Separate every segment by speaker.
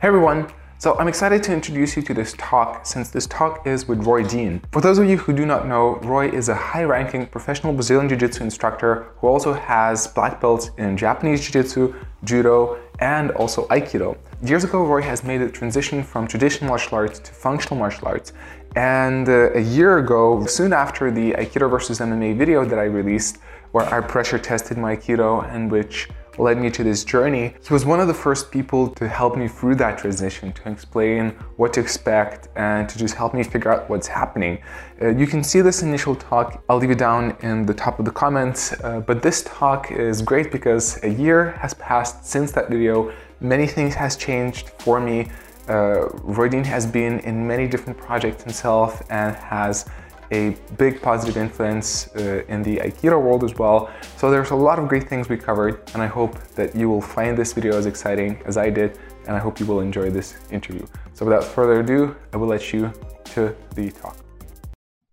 Speaker 1: Hey everyone! So I'm excited to introduce you to this talk since this talk is with Roy Dean. For those of you who do not know, Roy is a high-ranking professional Brazilian Jiu-Jitsu instructor who also has black belts in Japanese Jiu-Jitsu, Judo, and also Aikido. Years ago, Roy has made a transition from traditional martial arts to functional martial arts. And uh, a year ago, soon after the Aikido versus MMA video that I released, where I pressure tested my Aikido and which led me to this journey. He was one of the first people to help me through that transition, to explain what to expect and to just help me figure out what's happening. Uh, you can see this initial talk, I'll leave it down in the top of the comments, uh, but this talk is great because a year has passed since that video. Many things has changed for me. Uh, has been in many different projects himself and has a big positive influence uh, in the Aikido world as well. So there's a lot of great things we covered and I hope that you will find this video as exciting as I did and I hope you will enjoy this interview. So without further ado, I will let you to the talk.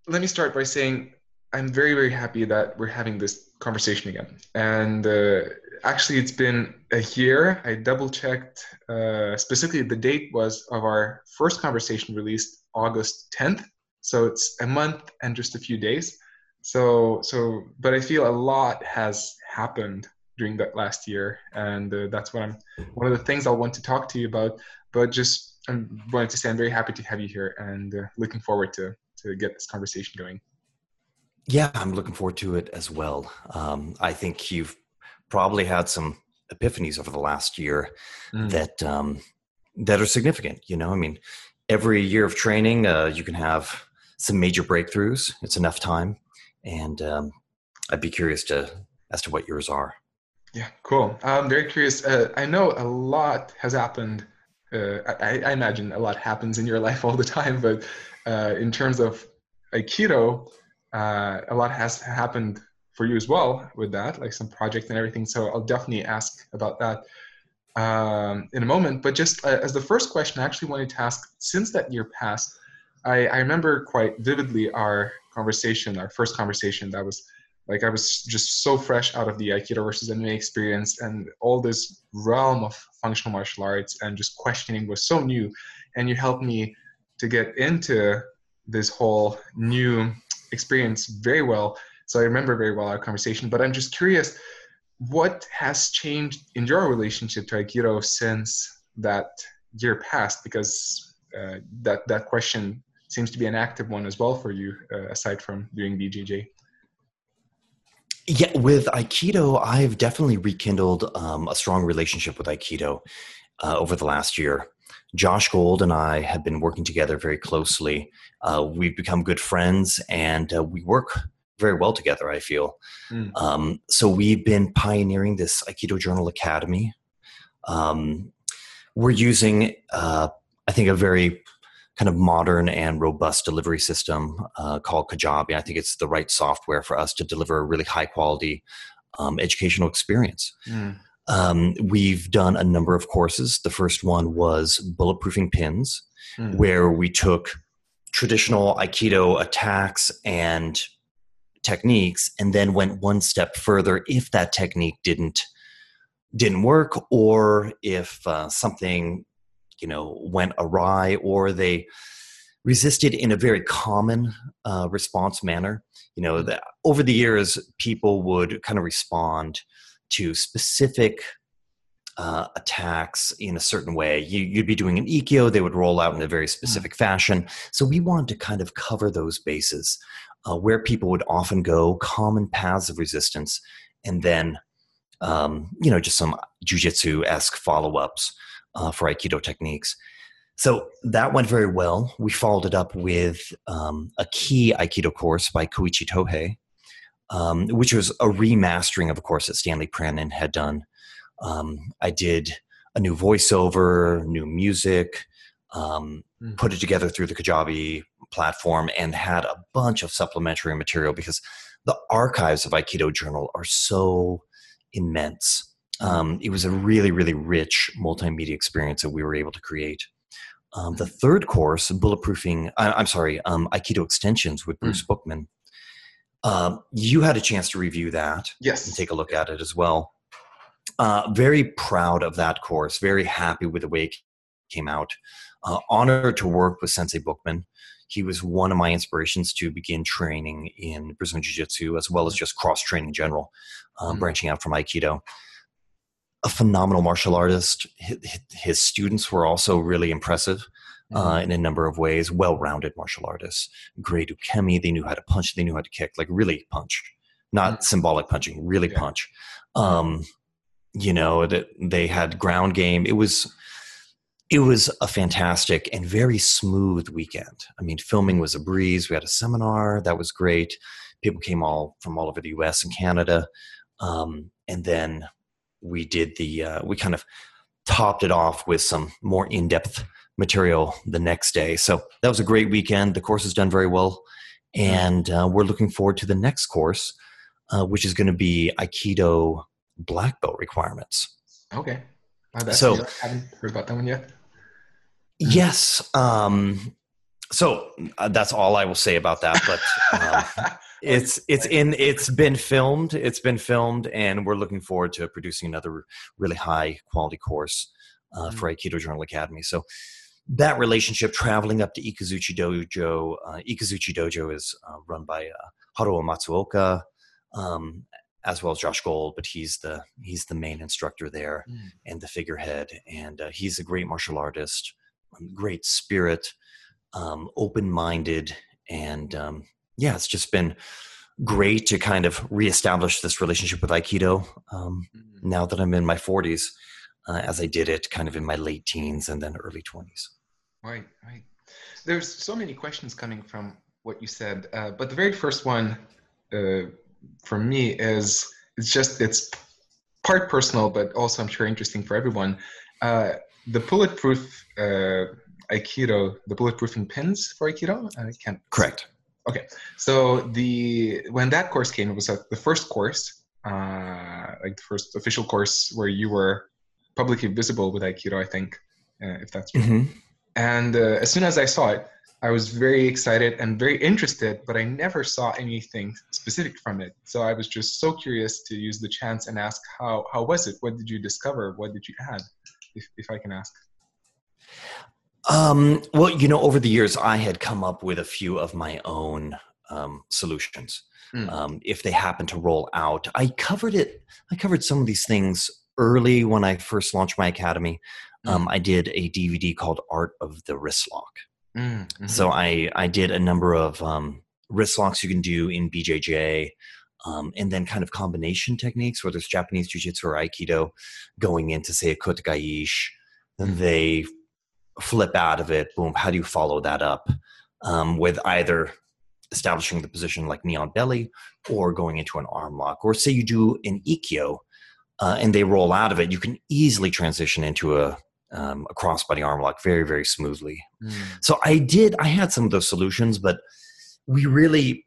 Speaker 1: Let me start by saying I'm very, very happy that we're having this conversation again. And uh, actually, it's been a year. I double checked. Uh, specifically, the date was of our first conversation released August 10th. So it's a month and just a few days. So so, but I feel a lot has happened during that last year, and uh, that's what I'm. One of the things I want to talk to you about. But just I'm wanting to say I'm very happy to have you here, and uh, looking forward to to get this conversation going.
Speaker 2: Yeah, I'm looking forward to it as well. Um, I think you've probably had some epiphanies over the last year mm. that um, that are significant. You know, I mean, every year of training, uh, you can have some major breakthroughs. It's enough time, and um, I'd be curious to as to what yours are.
Speaker 1: Yeah, cool. I'm very curious. Uh, I know a lot has happened. Uh, I, I, imagine a lot happens in your life all the time, but uh, in terms of Aikido, uh, a lot has happened for you as well with that, like some project and everything. So I'll definitely ask about that um, in a moment. But just uh, as the first question, I actually wanted to ask since that year passed, I, I remember quite vividly our conversation, our first conversation. That was like I was just so fresh out of the Aikido versus MMA experience, and all this realm of functional martial arts and just questioning was so new. And you helped me to get into this whole new experience very well. So I remember very well our conversation. But I'm just curious, what has changed in your relationship to Aikido since that year passed? Because uh, that that question seems to be an active one as well for you, uh, aside from doing BJJ.
Speaker 2: Yeah, with Aikido, I've definitely rekindled um, a strong relationship with Aikido uh, over the last year. Josh Gold and I have been working together very closely. Uh, we've become good friends and uh, we work very well together, I feel. Mm. Um, so we've been pioneering this Aikido Journal Academy. Um, we're using, uh, I think, a very kind of modern and robust delivery system uh, called Kajabi. I think it's the right software for us to deliver a really high quality um, educational experience. Mm. Um, we've done a number of courses. The first one was bulletproofing pins, mm. where we took traditional Aikido attacks and techniques and then went one step further if that technique didn't didn't work or if uh, something you know went awry or they resisted in a very common uh, response manner you know that over the years people would kind of respond to specific uh, attacks in a certain way. You, would be doing an ikkyo, they would roll out in a very specific mm. fashion. So we wanted to kind of cover those bases uh, where people would often go, common paths of resistance, and then um, you know just some jujitsu esque follow ups uh, for Aikido techniques. So that went very well. We followed it up with um, a Ki Aikido course by Koichi Tohei, um, which was a remastering of a course that Stanley Pranin had done. Um, I did a new voiceover, new music, um, mm. put it together through the Kajabi platform, and had a bunch of supplementary material because the archives of Aikido Journal are so immense. Um, it was a really, really rich multimedia experience that we were able to create. Um, the third course, bulletproofing, I, am sorry, um, Aikido extensions with Bruce mm. Bookman. Um, you had a chance to review that.
Speaker 1: Yes.
Speaker 2: And take a look at it as well. Uh, very proud of that course. Very happy with the way it came out. Uh, honored to work with Sensei Bookman. He was one of my inspirations to begin training in Brazilian Jiu Jitsu as well as just cross training in general, um, mm-hmm. branching out from Aikido. A phenomenal martial artist. His, his students were also really impressive. Uh, mm-hmm. in a number of ways, well-rounded martial artists. Great ukemi, they knew how to punch, they knew how to kick, like really punch, not mm-hmm. symbolic punching, really yeah. punch. Um, you know that they had ground game. It was it was a fantastic and very smooth weekend. I mean, filming was a breeze. We had a seminar that was great. People came all from all over the U.S. and Canada, um, and then we did the uh, we kind of topped it off with some more in-depth material the next day. So that was a great weekend. The course has done very well, and uh, we're looking forward to the next course, uh, which is going to be Aikido black belt requirements.
Speaker 1: Okay. so I haven't heard about that one yet.
Speaker 2: Yes. Um, so uh, that's all I will say about that. But uh, it's it's in it's been filmed. It's been filmed, and we're looking forward to producing another really high quality course uh, for mm. Aikido Journal Academy. So that relationship traveling up to Ikazuchi Dojo. Uh, Ikazuchi Dojo is uh, run by uh, Haruo Matsuoka, um, as well as Josh Gold, but he's the he's the main instructor there mm. and the figurehead, and uh, he's a great martial artist, um, great spirit, um, open minded, and um, yeah, it's just been great to kind of reestablish this relationship with Aikido um, mm. now that I'm in my 40s uh, as I did it kind of in my late teens and then early 20s.
Speaker 1: Right, right. There's so many questions coming from what you said, uh, but the very first one uh, for me is it's just it's part personal, but also I'm sure interesting for everyone. Uh, the bulletproof uh, Aikido, the bulletproofing pins for Aikido. I can't.
Speaker 2: Correct.
Speaker 1: Okay, so the when that course came, it was uh, the first course, uh, like the first official course where you were publicly visible with Aikido, I think, uh, if that's true. Mm-hmm. And uh, as soon as I saw it, I was very excited and very interested, but I never saw anything specific from it. So I was just so curious to use the chance and ask how how was it? What did you discover? What did you add? If if I can ask.
Speaker 2: Um, well, you know, over the years, I had come up with a few of my own um, solutions. Mm. Um, if they happen to roll out, I covered it. I covered some of these things early when I first launched my academy. Mm. Um, I did a DVD called Art of the Wrist Lock. Mm, mm-hmm. So I I did a number of um, wrist locks you can do in BJJ, um, and then kind of combination techniques, whether it's Japanese Jiu-Jitsu or Aikido, going into say a Kotegaeshi, then mm. they flip out of it. Boom! How do you follow that up um, with either establishing the position like knee on belly, or going into an arm lock, or say you do an Ikkyo uh, and they roll out of it, you can easily transition into a um, a crossbody arm lock very very smoothly. Mm. So I did. I had some of those solutions, but we really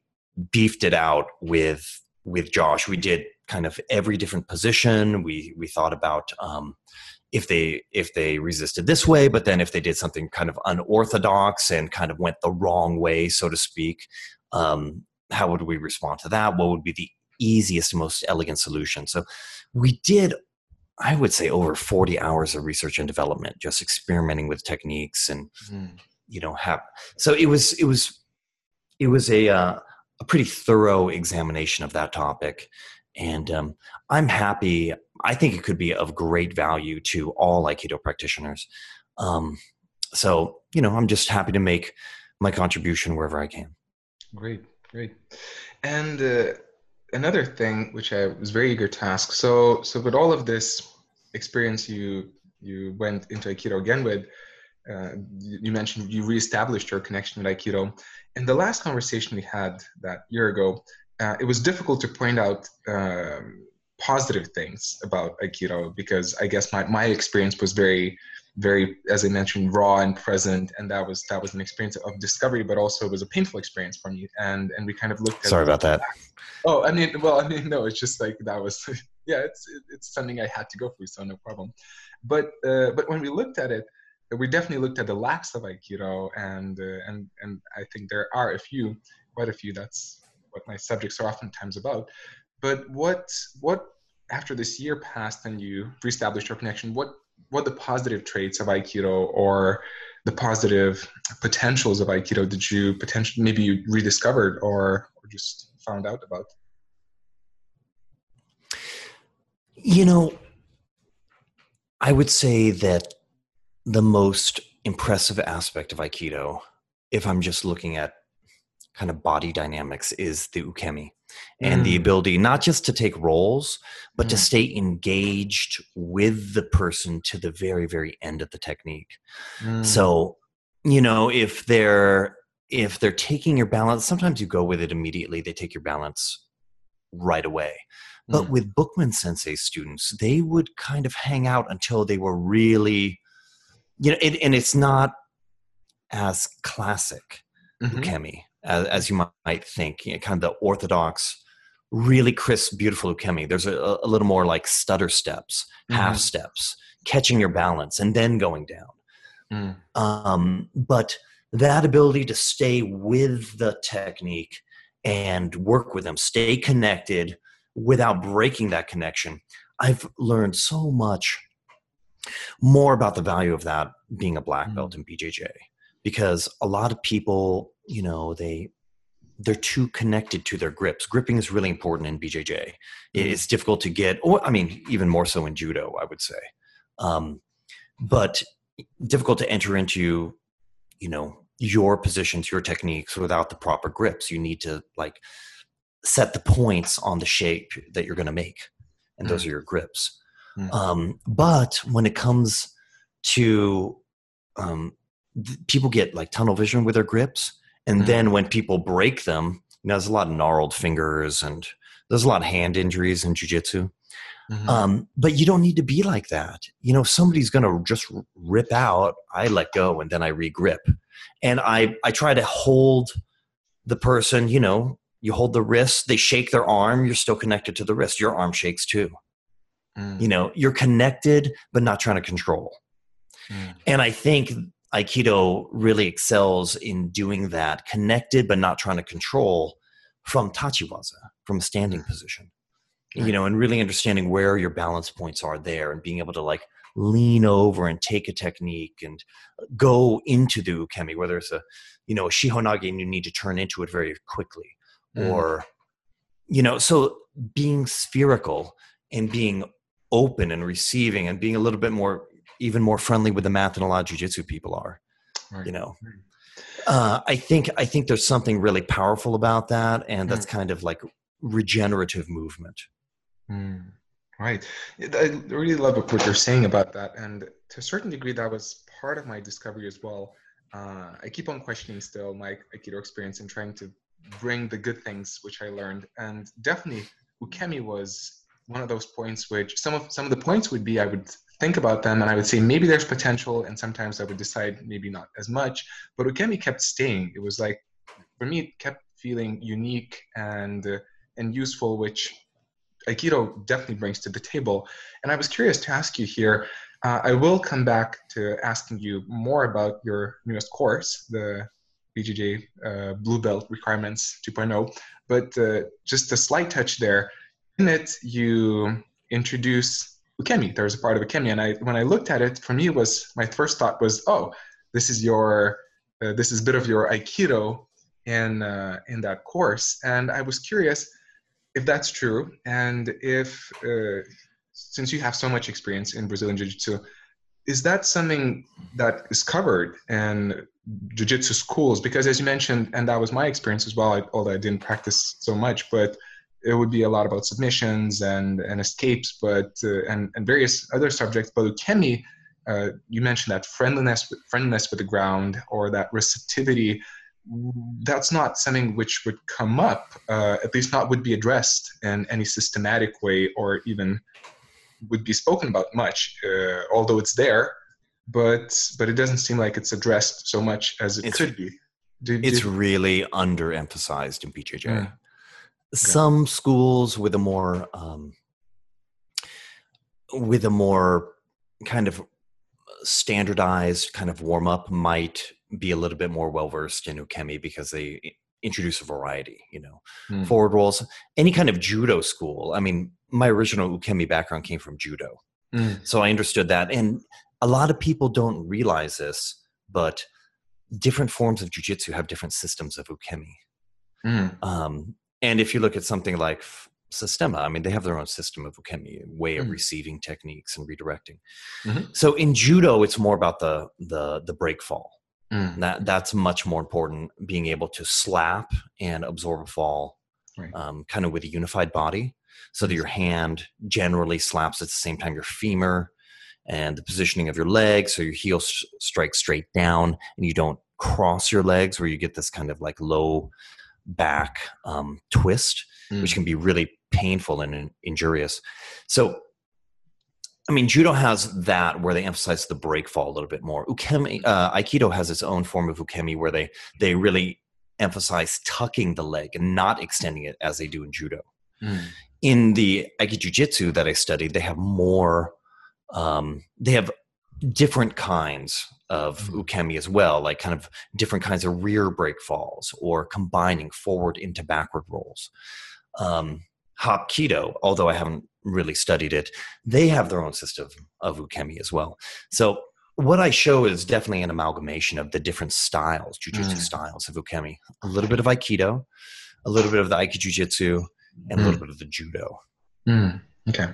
Speaker 2: beefed it out with with Josh. We did kind of every different position. We we thought about um, if they if they resisted this way, but then if they did something kind of unorthodox and kind of went the wrong way, so to speak, um, how would we respond to that? What would be the easiest, most elegant solution? So we did I would say over 40 hours of research and development, just experimenting with techniques and, mm. you know, have, so it was, it was, it was a, uh, a pretty thorough examination of that topic. And um, I'm happy. I think it could be of great value to all Aikido practitioners. Um, so, you know, I'm just happy to make my contribution wherever I can.
Speaker 1: Great, great. And uh, another thing which I was very eager to ask. So, so with all of this experience you you went into Aikido again with, uh, you mentioned you reestablished your connection with Aikido. In the last conversation we had that year ago, uh, it was difficult to point out um, positive things about Aikido because I guess my, my experience was very very, as I mentioned, raw and present, and that was that was an experience of discovery, but also it was a painful experience for me. And and we kind of looked.
Speaker 2: at Sorry about that.
Speaker 1: Oh, I mean, well, I mean, no, it's just like that was, yeah, it's it's something I had to go through, so no problem. But uh, but when we looked at it, we definitely looked at the lacks of Aikido, and uh, and and I think there are a few, quite a few. That's what my subjects are oftentimes about. But what what after this year passed and you reestablished your connection, what what the positive traits of Aikido or the positive potentials of Aikido did you potentially maybe you rediscovered or, or just found out about?
Speaker 2: You know, I would say that the most impressive aspect of Aikido, if I'm just looking at kind of body dynamics, is the ukemi and mm. the ability not just to take rolls, but mm. to stay engaged with the person to the very, very end of the technique. Mm. So, you know, if they're if they're taking your balance, sometimes you go with it immediately. They take your balance right away. But mm. with Bookman Sensei students, they would kind of hang out until they were really, you know, it, and it's not as classic mm-hmm. ukemi as, as, you might think. You know, kind of the orthodox, really crisp, beautiful ukemi. There's a, a little more like stutter steps, mm-hmm. half steps, catching your balance, and then going down. Mm. Um, but that ability to stay with the technique and work with them, stay connected without breaking that connection, I've learned so much more about the value of that being a black belt mm. in BJJ because a lot of people, you know, they they're too connected to their grips. Gripping is really important in BJJ. Mm. It's difficult to get, or I mean, even more so in judo, I would say. Um, but difficult to enter into, you know, your positions, your techniques without the proper grips. You need to like set the points on the shape that you're going to make and mm. those are your grips mm. um, but when it comes to um, th- people get like tunnel vision with their grips and mm. then when people break them you know there's a lot of gnarled fingers and there's a lot of hand injuries in jiu-jitsu mm-hmm. um, but you don't need to be like that you know somebody's going to just rip out i let go and then i regrip and i i try to hold the person you know you hold the wrist they shake their arm you're still connected to the wrist your arm shakes too mm. you know you're connected but not trying to control mm. and i think aikido really excels in doing that connected but not trying to control from tachiwaza from a standing position right. you know and really understanding where your balance points are there and being able to like lean over and take a technique and go into the ukemi whether it's a you know a shihonage and you need to turn into it very quickly mm. or you know so being spherical and being open and receiving and being a little bit more even more friendly with the math than a lot of jiu-jitsu people are right. you know uh, i think i think there's something really powerful about that and that's mm. kind of like regenerative movement
Speaker 1: mm. right i really love what you're saying about that and to a certain degree that was part of my discovery as well uh, i keep on questioning still my aikido experience and trying to bring the good things which I learned. And definitely Ukemi was one of those points which some of some of the points would be I would think about them and I would say maybe there's potential and sometimes I would decide maybe not as much. But Ukemi kept staying. It was like for me it kept feeling unique and uh, and useful, which Aikido definitely brings to the table. And I was curious to ask you here. Uh, I will come back to asking you more about your newest course, the BJJ uh, Blue Belt requirements 2.0. But uh, just a slight touch there. In it, you introduce ukemi. There's a part of ukemi, and I when I looked at it, for me, was my first thought was, oh, this is your uh, this is a bit of your aikido in uh, in that course, and I was curious if that's true, and if uh, since you have so much experience in Brazilian Jiu-Jitsu, is that something that is covered in jiu-jitsu schools because as you mentioned and that was my experience as well although i didn't practice so much but it would be a lot about submissions and, and escapes but uh, and, and various other subjects but ukemi uh, you mentioned that friendliness friendliness with the ground or that receptivity that's not something which would come up uh, at least not would be addressed in any systematic way or even would be spoken about much uh, although it's there but but it doesn't seem like it's addressed so much as it it's, could be.
Speaker 2: Did, it's did, really underemphasized in BJJ. Yeah. Some schools with a more um, with a more kind of standardized kind of warm up might be a little bit more well versed in ukemi because they introduce a variety. You know, mm. forward rolls, any kind of judo school. I mean, my original ukemi background came from judo. Mm. So I understood that. And a lot of people don't realize this, but different forms of jujitsu have different systems of ukemi. Mm. Um, and if you look at something like Systema, I mean, they have their own system of ukemi, way of mm. receiving techniques and redirecting. Mm-hmm. So in judo, it's more about the the the break fall. Mm. That that's much more important. Being able to slap and absorb a fall, right. um, kind of with a unified body, so that your hand generally slaps at the same time your femur, and the positioning of your legs, so your heel s- strikes straight down, and you don't cross your legs, where you get this kind of like low back um, twist, mm. which can be really painful and injurious. So I mean, judo has that where they emphasize the break fall a little bit more. Ukemi, uh, Aikido has its own form of ukemi where they they really emphasize tucking the leg and not extending it as they do in judo. Mm. In the Aikijujitsu that I studied, they have more. Um, they have different kinds of mm. ukemi as well, like kind of different kinds of rear break falls or combining forward into backward rolls. Um, Hapkido, although I haven't really studied it, they have their own system of ukemi as well. So what I show is definitely an amalgamation of the different styles, jujitsu mm. styles of ukemi. A little bit of aikido, a little bit of the aikijujitsu, and mm. a little mm. bit of the judo.
Speaker 1: Mm. Okay,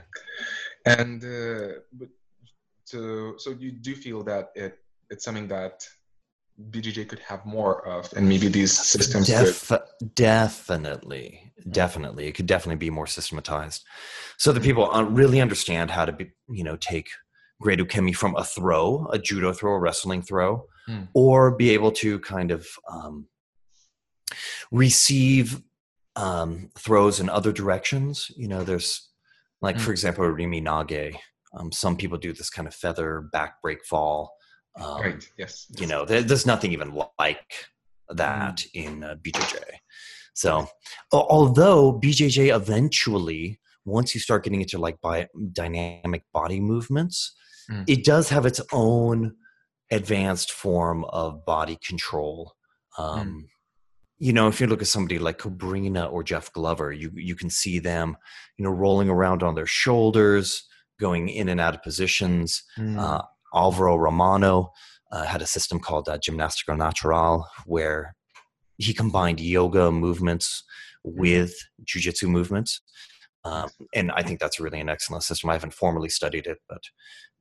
Speaker 1: and uh, so so you do feel that it it's something that BJJ could have more of, and maybe these systems Def-
Speaker 2: could. Definitely, definitely, it could definitely be more systematized, so that people really understand how to be, you know, take great ukemi from a throw, a judo throw, a wrestling throw, hmm. or be able to kind of um, receive um, throws in other directions. You know, there's like, hmm. for example, Irimi Nage. Um, some people do this kind of feather back break fall
Speaker 1: um, right. Yes.
Speaker 2: You know, there, there's nothing even like that mm. in uh, BJJ. So, although BJJ eventually, once you start getting into like bi- dynamic body movements, mm. it does have its own advanced form of body control. Um, mm. You know, if you look at somebody like Cobrinha or Jeff Glover, you you can see them, you know, rolling around on their shoulders, going in and out of positions. Mm. Uh, Alvaro Romano uh, had a system called uh, Ginástica Natural, where he combined yoga movements mm-hmm. with jujitsu movements. Um, and I think that's really an excellent system. I haven't formally studied it, but,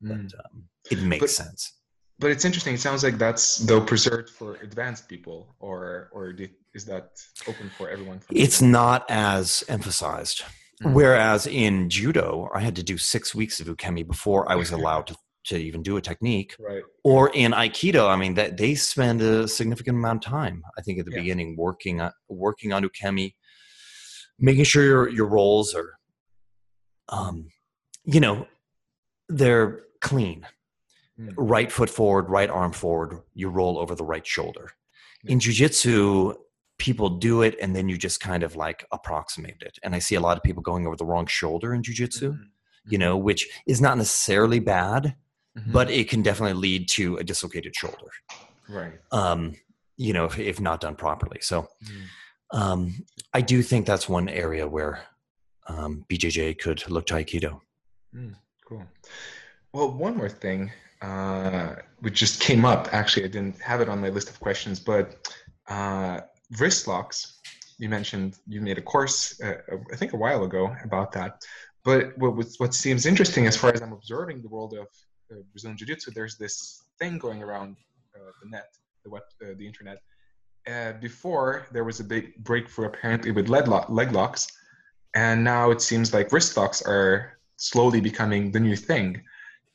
Speaker 2: mm. but um, it makes but, sense.
Speaker 1: But it's interesting. It sounds like that's though preserved for advanced people, or or is that open for everyone?
Speaker 2: It's not as emphasized. Mm. Whereas in judo, I had to do six weeks of ukemi before I was allowed to to even do a technique.
Speaker 1: Right.
Speaker 2: Or in Aikido, I mean that they spend a significant amount of time. I think at the yeah. beginning working on working on ukemi, making sure your your rolls are, um, you know, they're clean. Mm. Right foot forward, right arm forward. You roll over the right shoulder. Mm. In jujitsu, people do it and then you just kind of like approximate it. And I see a lot of people going over the wrong shoulder in jujitsu. Mm-hmm. You know, mm-hmm. which is not necessarily bad, mm-hmm. but it can definitely lead to a dislocated shoulder.
Speaker 1: Right.
Speaker 2: Um, you know, if, if not done properly. So mm. um, I do think that's one area where um, BJJ could look to Aikido.
Speaker 1: Mm, cool. Well, one more thing, uh, which just came up. Actually, I didn't have it on my list of questions, but uh, wrist locks. You mentioned you made a course, uh, I think, a while ago about that. But what, what seems interesting, as far as I'm observing the world of uh, Brazilian Jiu-Jitsu, there's this thing going around uh, the net, the web, uh, the internet. before there was a big breakthrough apparently with leg, lock, leg locks, and now it seems like wrist locks are slowly becoming the new thing.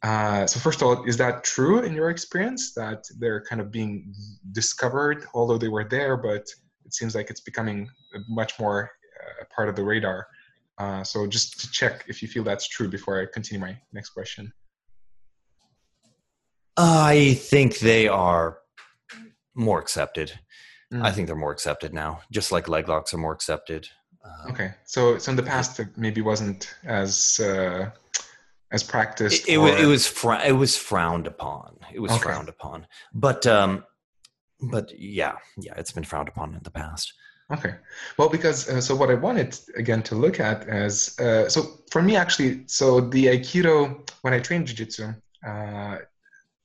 Speaker 1: Uh, so first of all, is that true in your experience that they're kind of being discovered, although they were there, but it seems like it's becoming much more uh, part of the radar. Uh, so just to check if you feel that's true before I continue my next question.
Speaker 2: I think they are more accepted. Mm. I think they're more accepted now, just like leg locks are more accepted.
Speaker 1: Um, okay, so so in the past it maybe wasn't as uh, as practiced.
Speaker 2: It, it, or... it was fr- it was frowned upon. It was okay. frowned upon, but um, but yeah, yeah, it's been frowned upon in the past.
Speaker 1: Okay. Well, because uh, so what I wanted again to look at is uh, so for me actually, so the Aikido when I trained Jiu-Jitsu, uh,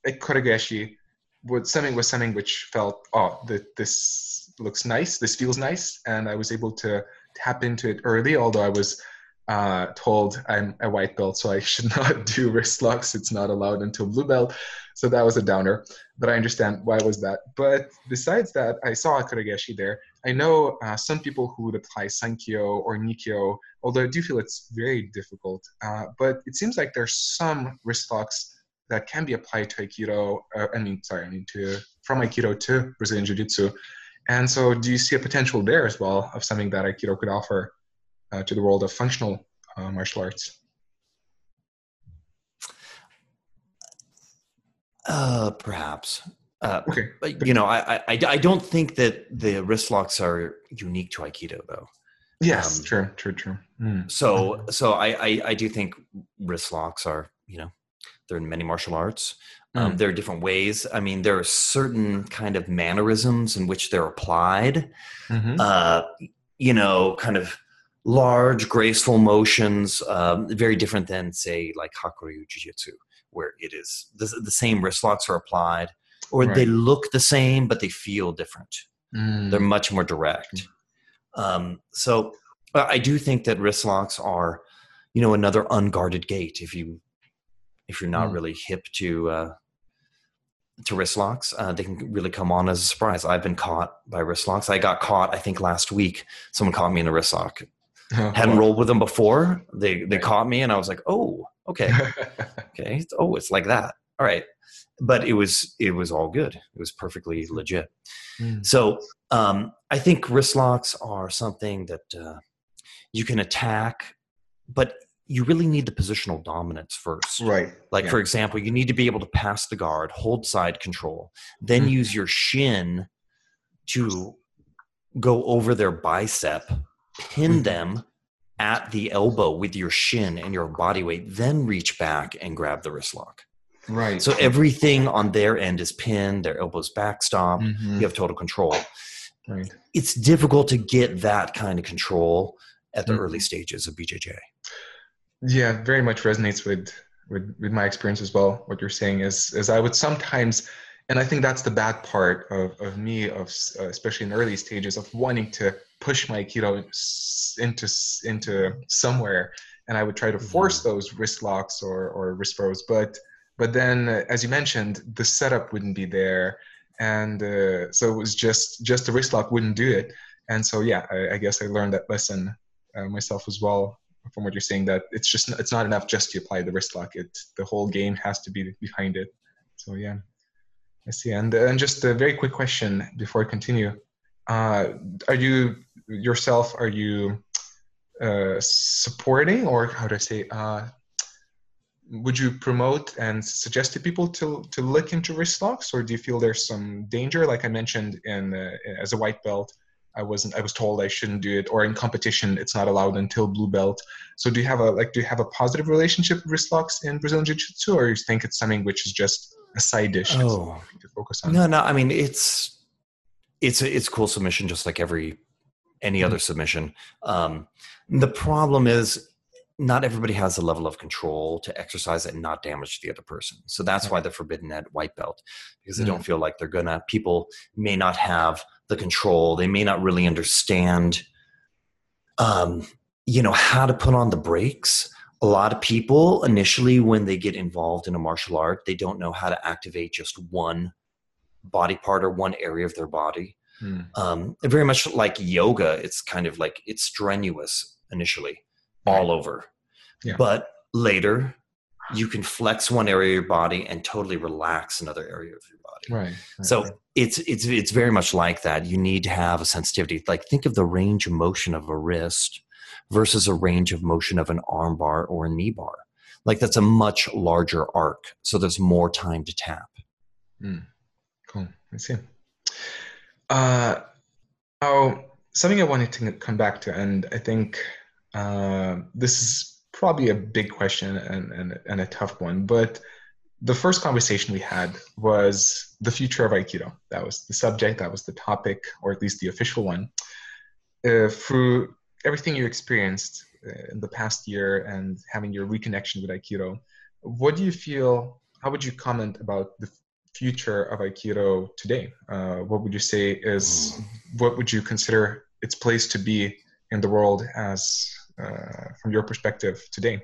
Speaker 1: Kotegaeshi was something was something which felt oh the, this looks nice, this feels nice, and I was able to tap into it early. Although I was uh, told I'm a white belt, so I should not do wrist locks. It's not allowed until blue belt. So that was a downer, but I understand why was that. But besides that, I saw Kotegaeshi there. I know uh, some people who would apply Sankyo or Nikyo, although I do feel it's very difficult. Uh, but it seems like there's some wrist locks that can be applied to Aikido. Uh, I mean, sorry, I mean to from Aikido to Brazilian Jiu-Jitsu. And so, do you see a potential there as well of something that Aikido could offer uh, to the world of functional uh, martial arts?
Speaker 2: Uh, perhaps. Uh, okay. But, you know, I, I, I don't think that the wrist locks are unique to Aikido, though.
Speaker 1: Yes, um, true, true, true.
Speaker 2: Mm. So, so I, I, I, do think wrist locks are, you know, they're in many martial arts. Um, mm. There are different ways. I mean, there are certain kind of mannerisms in which they're applied. Mm-hmm. Uh, you know, kind of large, graceful motions, um, very different than, say, like Hakuryu Jiu Jitsu, where it is the, the same wrist locks are applied, or right. they look the same, but they feel different. Mm. They're much more direct. Um, so I do think that wrist locks are, you know, another unguarded gate if you if you're not mm. really hip to uh, to wrist locks. Uh, they can really come on as a surprise. I've been caught by wrist locks. I got caught, I think, last week. Someone caught me in a wrist lock. Oh, Hadn't rolled with them before. They they right. caught me, and I was like, oh, okay, okay. Oh, it's like that. All right, but it was it was all good. It was perfectly legit. Mm. So um, I think wrist locks are something that uh, you can attack, but you really need the positional dominance first.
Speaker 1: Right.
Speaker 2: Like, yeah. for example, you need to be able to pass the guard, hold side control, then mm-hmm. use your shin to go over their bicep, pin mm-hmm. them at the elbow with your shin and your body weight, then reach back and grab the wrist lock.
Speaker 1: Right.
Speaker 2: So everything on their end is pinned, their elbows backstop, mm-hmm. you have total control. Right. It's difficult to get that kind of control at the mm-hmm. early stages of BJJ
Speaker 1: yeah very much resonates with with with my experience as well what you're saying is is i would sometimes and i think that's the bad part of, of me of uh, especially in early stages of wanting to push my aikido into into somewhere. And i would try to mm-hmm. force those wrist locks or or wrist throws but but then uh, as you mentioned the setup wouldn't be there. And uh, so it was just just the wrist lock wouldn't do it. And so yeah i, I guess i learned that lesson uh, myself as well from what you're saying that it's just it's not enough just to apply the wrist lock. It the whole game has to be behind it. So yeah, I see. And and just a very quick question before I continue. Uh, are you yourself? Are you uh, supporting or how do I say? Uh, would you promote and suggest to people to to look into wrist locks, or do you feel there's some danger? Like I mentioned in uh, as a white belt, I wasn't I was told I shouldn't do it or in competition it's not allowed until blue belt. So do you have a like do you have a positive relationship with wrist locks in Brazilian Jiu-Jitsu or you think it's something which is just a side dish
Speaker 2: oh. to focus on? No, no, I mean it's it's a, it's cool submission just like every any mm-hmm. other submission. Um, the problem is not everybody has the level of control to exercise it and not damage the other person. So that's why they're forbidden at white belt because they mm. don't feel like they're gonna. People may not have the control. They may not really understand, um, you know, how to put on the brakes. A lot of people initially, when they get involved in a martial art, they don't know how to activate just one body part or one area of their body. Mm. Um, very much like yoga, it's kind of like it's strenuous initially all over. Yeah. But later, you can flex one area of your body and totally relax another area of your body.
Speaker 1: Right. right
Speaker 2: so right. it's it's it's very much like that. You need to have a sensitivity. Like think of the range of motion of a wrist versus a range of motion of an arm bar or a knee bar. Like that's a much larger arc. So there's more time to tap.
Speaker 1: Mm. Cool. I see. Uh, now, something I wanted to come back to, and I think uh, this is probably a big question and, and, and a tough one, but the first conversation we had was the future of Aikido. That was the subject, that was the topic, or at least the official one. uh, through everything you experienced uh, in the past year and having your reconnection with Aikido, what do you feel? How would you comment about the future of Aikido today? Uh, what would you say is? What would you consider its place to be in the world as, from your perspective, today?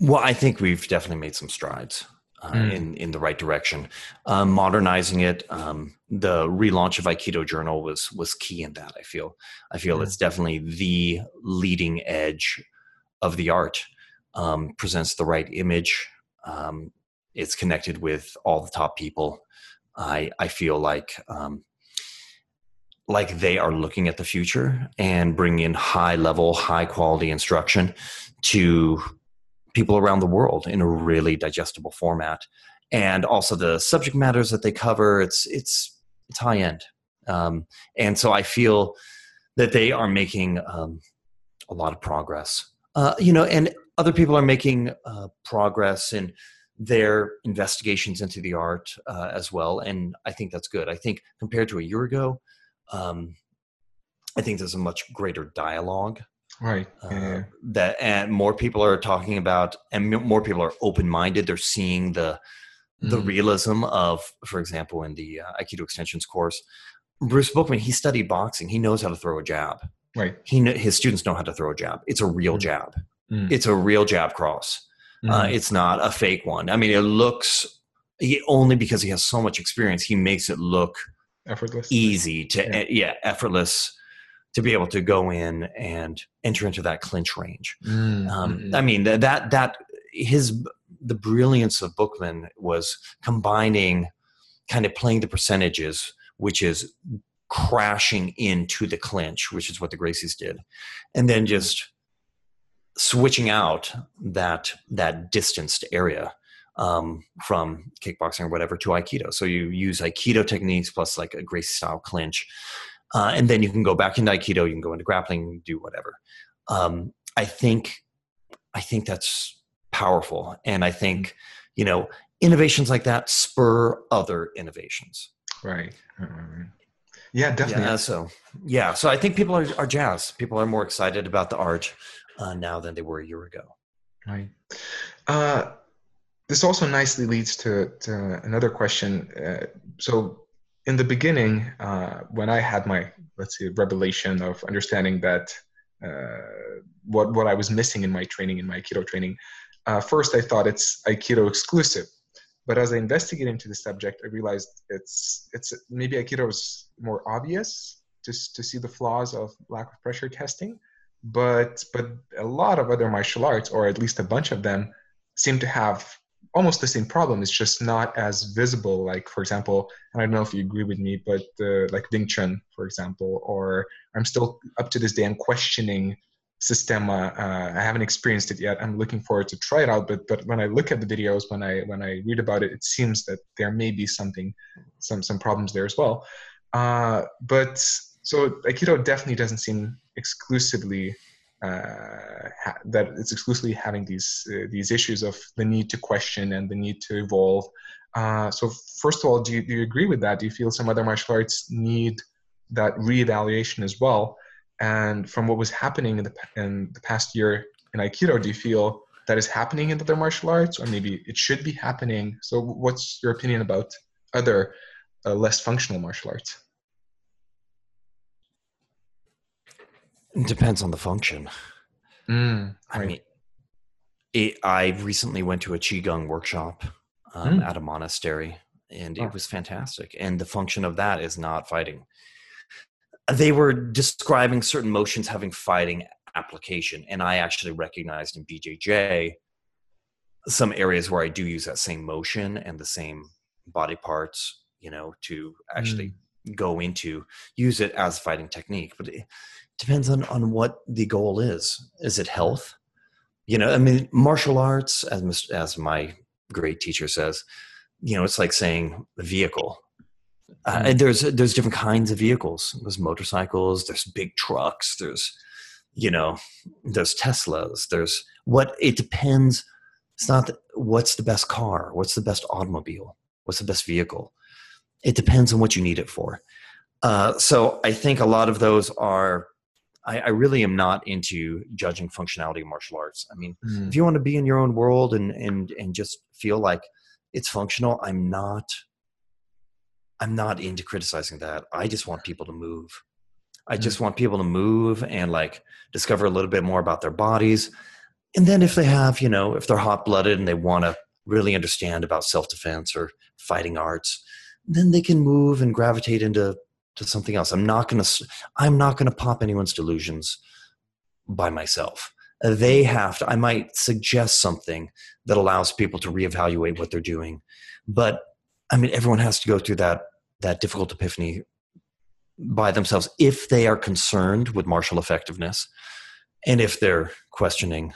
Speaker 2: Well, I think we've definitely made some strides uh, mm. in in the right direction. Um, modernizing it, um, the relaunch of Aikido Journal was was key in that. I feel I feel mm. it's definitely the leading edge of the art. Um, presents the right image. Um, it's connected with all the top people. I I feel like um, like they are looking at the future and bringing in high level, high quality instruction to people around the world in a really digestible format. And also the subject matters that they cover it's it's it's high end. Um, and so i feel that they are making um, a lot of progress. Uh, you know and other people are making uh, progress in their investigations into the art uh, as well. And i think that's good. I think compared to a year ago um, i think there's a much greater dialogue
Speaker 1: right
Speaker 2: uh, yeah. that and more people are talking about and more people are open-minded they're seeing the the mm. realism of for example in the uh, aikido extensions course bruce bookman he studied boxing he knows how to throw a jab
Speaker 1: right
Speaker 2: he his students know how to throw a jab it's a real mm. jab mm. it's a real jab cross uh, mm. it's not a fake one i mean it looks he, only because he has so much experience he makes it look
Speaker 1: effortless
Speaker 2: easy to yeah, yeah effortless to be able to go in and enter into that clinch range. Mm-hmm. Um, I mean that that that his the brilliance of Bookman was combining kind of playing the percentages, which is crashing into the clinch, which is what the Gracies did, and then just switching out that that distanced area um, from kickboxing or whatever to aikido. So you use aikido techniques plus like a Gracie style clinch, uh, and then you can go back into aikido you can go into grappling do whatever. Um, i think i think that's powerful and i think mm-hmm. you know innovations like that spur other innovations.
Speaker 1: Right. Yeah definitely.
Speaker 2: Yeah, so yeah so i think people are, are jazzed. People are more excited about the art uh, now than they were a year ago.
Speaker 1: Right. Uh, this also nicely leads to, to another question. Uh, so in the beginning, uh, when I had my let's say revelation of understanding that uh, what what I was missing in my training, in my Aikido training, uh, first I thought it's Aikido exclusive, but as I investigated into the subject, I realized it's it's maybe Aikido is more obvious to to see the flaws of lack of pressure testing, but but a lot of other martial arts, or at least a bunch of them, seem to have almost the same problem. It's just not as visible. Like for example, I don't know if you agree with me, but uh, like Wing Chun, for example, or I'm still up to this day. I'm questioning Systema. Uh, I haven't experienced it yet. I'm looking forward to try it out. But but when I look at the videos, when I when I read about it, it seems that there may be something, some some problems there as well. Uh, but so Aikido definitely doesn't seem exclusively ha- that it's exclusively having these uh, these issues of the need to question and the need to evolve. Uh, so first of all, do you, do you agree with that? Do you feel some other martial arts need that reevaluation as well? And from what was happening in the in the past year in Aikido, do you feel that is happening in other martial arts, or maybe it should be happening? So, what's your opinion about other uh, less functional martial arts?
Speaker 2: It depends on the function.
Speaker 1: Mm,
Speaker 2: right. I mean, it, I recently went to a qigong workshop um, mm. at a monastery, and oh. it was fantastic. And the function of that is not fighting. They were describing certain motions having fighting application, and I actually recognized in BJJ some areas where I do use that same motion and the same body parts, you know, to actually mm. go into use it as a fighting technique. But it, depends on on what the goal is. Is it health? You know, I mean, martial arts, as as my great teacher says, you know, it's like saying a vehicle. Uh, mm. and there's there's different kinds of vehicles. There's motorcycles. There's big trucks. There's you know, there's Teslas. There's what it depends. It's not what's the best car. What's the best automobile. What's the best vehicle. It depends on what you need it for. Uh, so I think a lot of those are. I, I, really am not into judging functionality of martial arts. I mean, mm. if you want to be in your own world and and and just feel like it's functional, I'm not. I'm not into criticizing that. I just want people to move. I just mm. want people to move and like discover a little bit more about their bodies. And then if they have, you know, if they're hot blooded and they want to really understand about self defense or fighting arts, then they can move and gravitate into to something else. I'm not going to I'm not going to pop anyone's delusions by myself. They have to I might suggest something that allows people to reevaluate what they're doing. But I mean everyone has to go through that that difficult epiphany by themselves if they are concerned with martial effectiveness and if they're questioning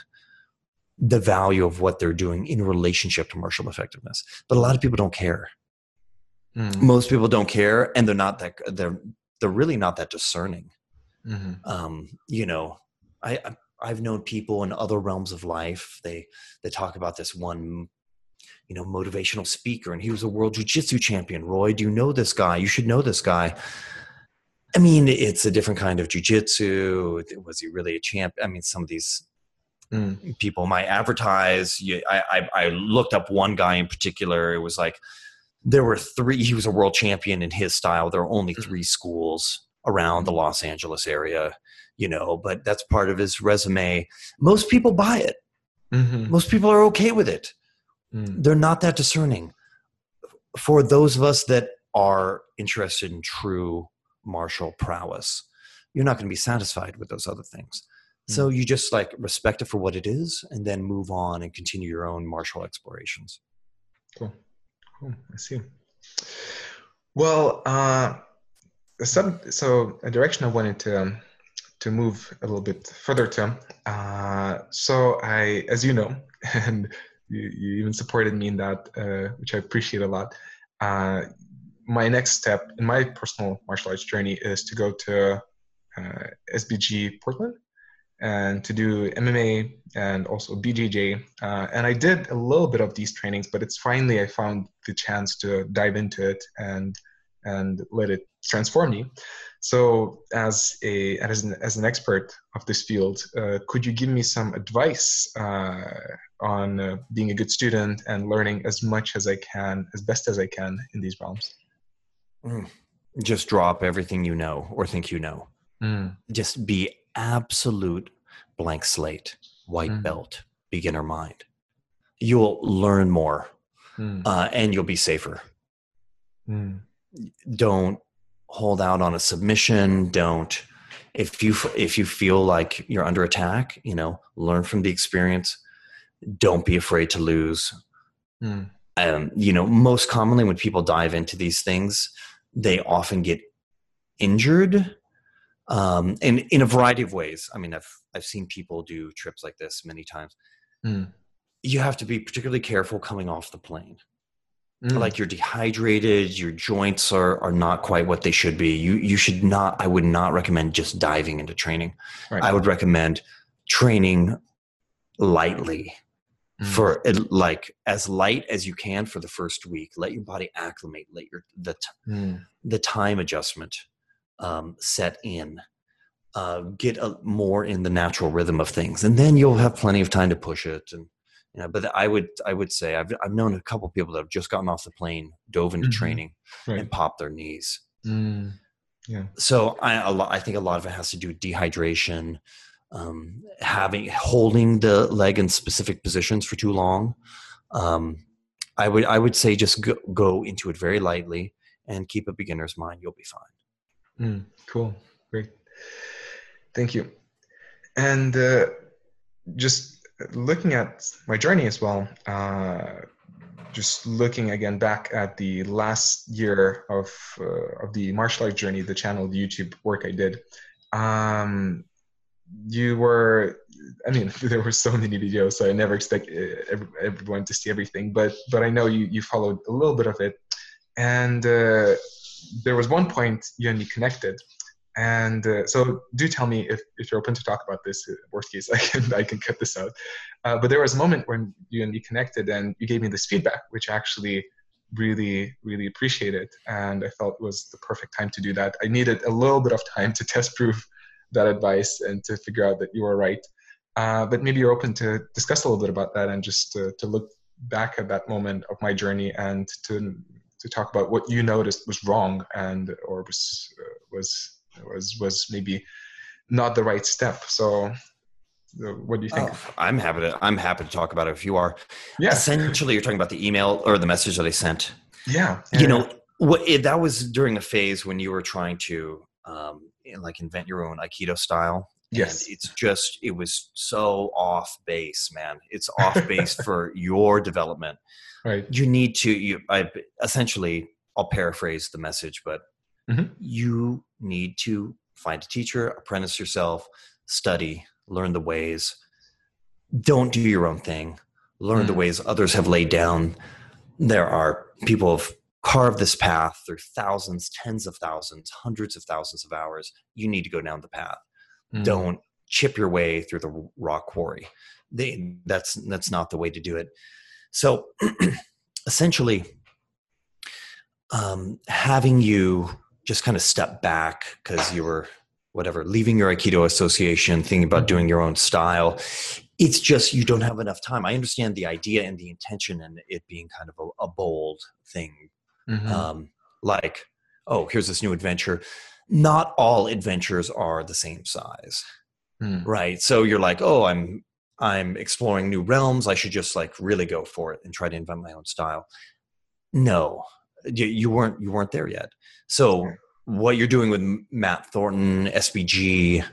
Speaker 2: the value of what they're doing in relationship to martial effectiveness. But a lot of people don't care. Mm. Most people don't care, and they're not that they're they're really not that discerning. Mm-hmm. Um, you know, I I've known people in other realms of life. They they talk about this one, you know, motivational speaker, and he was a world jiu-jitsu champion. Roy, do you know this guy? You should know this guy. I mean, it's a different kind of jiu-jitsu. Was he really a champ? I mean, some of these mm. people might advertise. I, I, I looked up one guy in particular. It was like there were three. He was a world champion in his style. There were only mm. three schools around the Los Angeles area, you know. But that's part of his resume. Most people buy it. Mm-hmm. Most people are okay with it. Mm. They're not that discerning. For those of us that are interested in true martial prowess, you're not going to be satisfied with those other things. So mm. you just like respect it for what it is and then move on and continue your own martial explorations.
Speaker 1: Cool. Cool. I see. Well, uh, some, so a direction I wanted to um, to move a little bit further to. Uh, so I, as you know, and you, you even supported me in that, uh, which I appreciate a lot. Uh, my next step in my personal martial arts journey is to go to uh, SBG Portland and to do MMA and also BJJ. Uh, and I did a little bit of these trainings, but it's finally I found the chance to dive into it and and let it transform me. So, as a as an, as an expert of this field, uh, could you give me some advice uh, on uh, being a good student and learning as much as I can, as best as I can in these realms?
Speaker 2: Mm. Just drop everything you know or think you know. Mm. Just be absolute blank slate, white mm. belt, beginner mind. You'll learn more mm. uh, and you'll be safer. Mm. Don't hold out on a submission. Don't if you if you feel like you're under attack, you know, learn from the experience. Don't be afraid to lose. Mm. Um, you know, most commonly when people dive into these things, they often get injured um, and in a variety of ways. I mean, I've I've seen people do trips like this many times. Mm. You have to be particularly careful coming off the plane. Mm. Like you're dehydrated, your joints are are not quite what they should be. You you should not. I would not recommend just diving into training. Right. I would recommend training lightly mm. for like as light as you can for the first week. Let your body acclimate. Let your the mm. the time adjustment um, set in. Uh, get a, more in the natural rhythm of things, and then you'll have plenty of time to push it. And you know, but I would I would say I've I've known a couple people that have just gotten off the plane, dove into mm-hmm. training, right. and popped their knees. Mm. Yeah. So I lot, I think a lot of it has to do with dehydration, um, having holding the leg in specific positions for too long. Um, I would I would say just go, go into it very lightly and keep a beginner's mind. You'll be fine.
Speaker 1: Mm, cool. Great. Thank you. And uh, just looking at my journey as well, uh, just looking again back at the last year of uh, of the martial art journey, the channel, the YouTube work I did. Um, you were, I mean, there were so many videos, so I never expect uh, everyone to see everything. But but I know you you followed a little bit of it, and uh, there was one point you and me connected and uh, so do tell me if, if you're open to talk about this uh, worst case i can i can cut this out uh, but there was a moment when you and me connected and you gave me this feedback which actually really, really appreciated. And I felt it was the perfect time to do that. I needed a little bit of time to test proof that advice and to figure out that you were right. Uh, but maybe you're open to discuss a little bit about that and just to, to look back at that moment of my journey and to to talk about what you noticed was wrong and or was uh, was was was maybe not the right step. So what do you think? Oh,
Speaker 2: I'm happy to. I'm happy to talk about it if you are. Yeah. Essentially, you're talking about the email or the message that I sent.
Speaker 1: Yeah.
Speaker 2: yeah you know, what it, that was during a phase when you were trying to um, like invent your own Aikido style.
Speaker 1: Yes.
Speaker 2: And it's just it was so off base, man. It's off base for your development.
Speaker 1: Right.
Speaker 2: You need to. You. I essentially. I'll paraphrase the message, but mm-hmm. you need to find a teacher, apprentice yourself, study, learn the ways. Don't do your own thing. Learn mm. the ways others have laid down. There are people have carved this path through thousands, tens of thousands, hundreds of thousands of hours. You need to go down the path. Mm. Don't chip your way through the rock quarry. They, that's that's not the way to do it. So essentially, um, having you just kind of step back because you were whatever, leaving your Aikido association, thinking about doing your own style. It's just you don't have enough time. I understand the idea and the intention and it being kind of a, a bold thing. Mm-hmm. Um, like, oh, here's this new adventure. Not all adventures are the same size. Mm. Right. So you're like, oh, I'm I'm exploring new realms. I should just like really go for it and try to invent my own style. No, you, you weren't you weren't there yet. So what you're doing with Matt Thornton, SBG,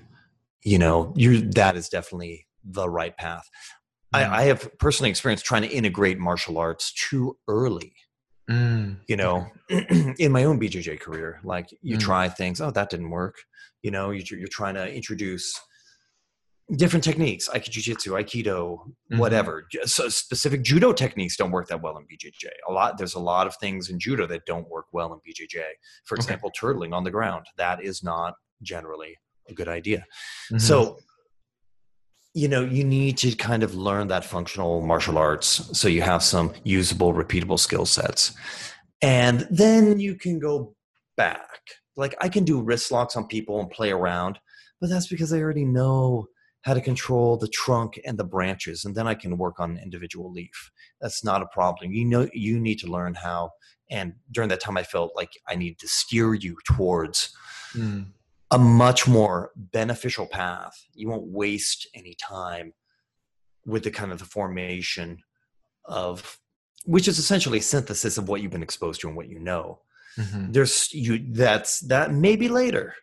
Speaker 2: you know, you that is definitely the right path. Mm. I, I, have personally experienced trying to integrate martial arts too early. Mm. You know, in my own BJJ career, like you mm. try things, oh, that didn't work. You know, you're, you're trying to introduce different techniques aikido jiu-jitsu aikido mm-hmm. whatever so specific judo techniques don't work that well in bjj a lot there's a lot of things in judo that don't work well in bjj for example okay. turtling on the ground that is not generally a good idea mm-hmm. so you know you need to kind of learn that functional martial arts so you have some usable repeatable skill sets and then you can go back like i can do wrist locks on people and play around but that's because i already know how to control the trunk and the branches and then i can work on an individual leaf. That's not a problem. You know you need to learn how and during that time i felt like i needed to steer you towards mm. a much more beneficial path. You won't waste any time with the kind of the formation of which is essentially a synthesis of what you've been exposed to and what you know. Mm-hmm. there's you that's that maybe later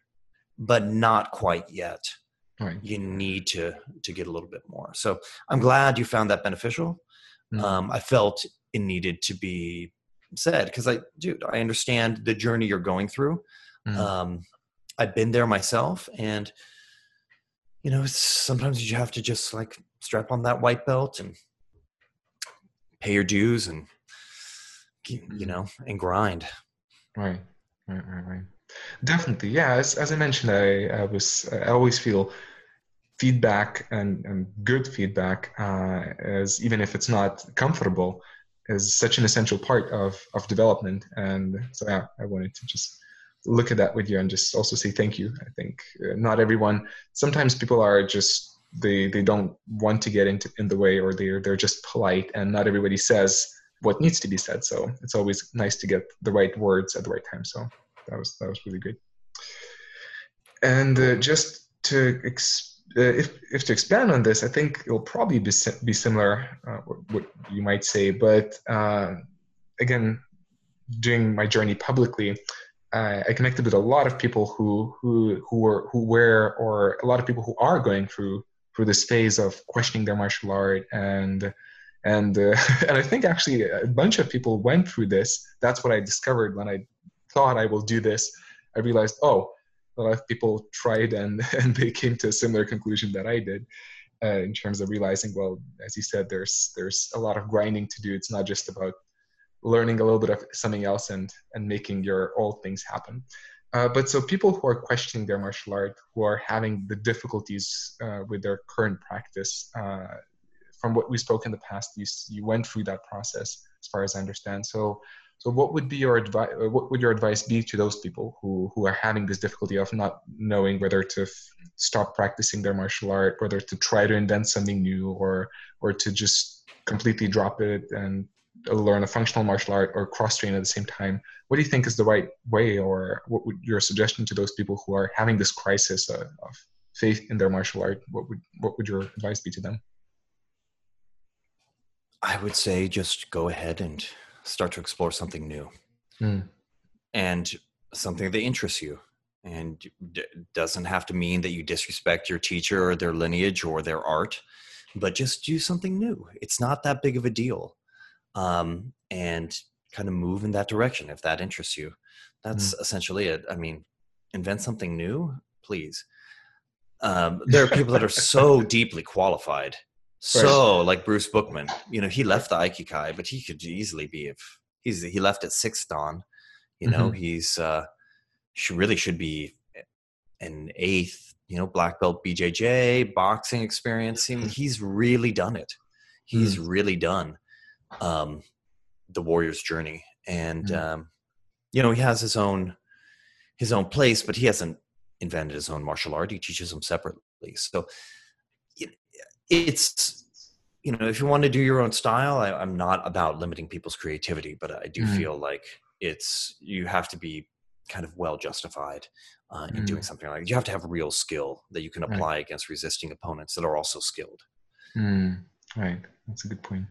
Speaker 2: but not quite yet right. you need to to get a little bit more so i'm glad you found that beneficial mm-hmm. um, i felt it needed to be said because i dude i understand the journey you're going through mm-hmm. um, i've been there myself and you know sometimes you have to just like strap on that white belt and pay your dues and you mm-hmm. know and grind
Speaker 1: right right right right definitely yeah as, as i mentioned I, I was i always feel feedback and, and good feedback uh, as even if it's not comfortable is such an essential part of of development. And so yeah i wanted to just look at that with you and just also say thank you. I think uh, not everyone sometimes people are just they they don't want to get into in the way or they're they're just polite and not everybody says what needs to be said. So it's always nice to get the right words at the right time. So that was that was really great and uh, just to ex- uh, if, if to expand on this, I think it'll probably be, be similar, uh, what, what, you might say. But uh, again, doing my journey publicly, I connected with a lot of people who who who were who were or a lot of people who are going through through this phase of questioning their martial art and and uh, and I think actually a bunch of people went through this. That's what I discovered when I thought I will do this. I realized, oh, a lot of people tried and and they came to a similar conclusion that I did. Uh, in terms of realizing, well, as you said, there's there's a lot of grinding to do. It's not just about learning a little bit of something else and and making your old things happen. Uh, but so people who are questioning their martial art, who are having the difficulties uh, with their current practice, uh, from what we spoke in the past, you you went through that process, as far as I understand. So so what would be your advice? What would your advice be to those people who who are having this difficulty of not knowing whether to f- stop practicing their martial art, whether to try to invent something new, or or to just completely drop it and learn a functional martial art or cross train at the same time? What do you think is the right way, or what would your suggestion to those people who are having this crisis uh, of faith in their martial art? What would what would your advice be to them?
Speaker 2: I would say just go ahead and start to explore something new. Mm. and something that interests you. And d- doesn't have to mean that you disrespect your teacher or their lineage or their art but just do something new. It's not that big of a deal. Um, and kind of move in that direction if that interests you. That's mm. essentially it. I mean invent something new please. Um, there are people that are so deeply qualified so like Bruce Bookman, you know, he left the Aikikai, but he could easily be if he's he left at sixth dan. You know, mm-hmm. he's uh should really should be an eighth, you know, black belt BJJ, boxing experience. Mean, he's really done it. He's mm. really done um the warrior's journey. And mm. um, you know, he has his own his own place, but he hasn't invented his own martial art. He teaches them separately. So it's you know if you want to do your own style I, am not about limiting people's creativity but i do mm. feel like it's you have to be kind of well justified uh, in mm. doing something like you have to have real skill that you can apply right. against resisting opponents that are also skilled
Speaker 1: mm. right that's a good point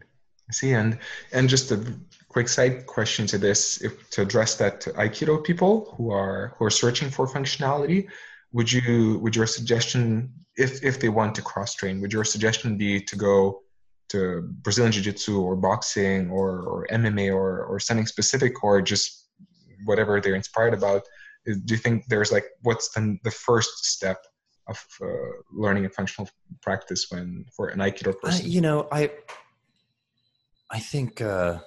Speaker 1: I see and and just a quick side question to this if to address that to aikido people who are who are searching for functionality would you would your suggestion if if they want to cross train would your suggestion be to go to brazilian jiu-jitsu or boxing or or mma or or something specific or just whatever they're inspired about do you think there's like what's the, the first step of uh, learning a functional practice when for an aikido person
Speaker 2: uh, you know i i think uh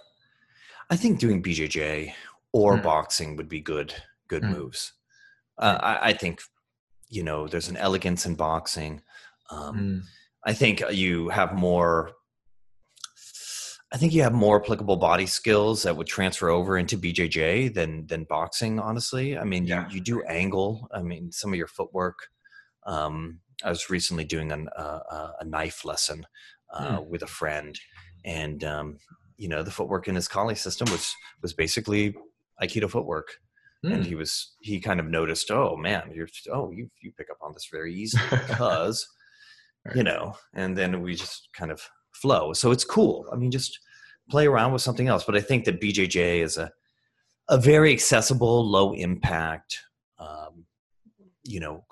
Speaker 2: i think doing bjj or mm. boxing would be good good mm. moves uh, I, I, think you know there's an elegance in boxing um, mm. i think you have more i think you have more applicable body skills that would transfer over into bjj than than boxing honestly i mean yeah. you, you do angle i mean some of your footwork um, i was recently doing an, uh, a knife lesson uh, mm. with a friend and um, you know the footwork in his kali system was was basically aikido footwork mm. and hmm. he was he kind of noticed oh man you're oh you you pick up on this very easily because right. you know and then we just kind of flow so it's cool i mean just play around with something else but i think that bjj is a a very accessible low impact um, you know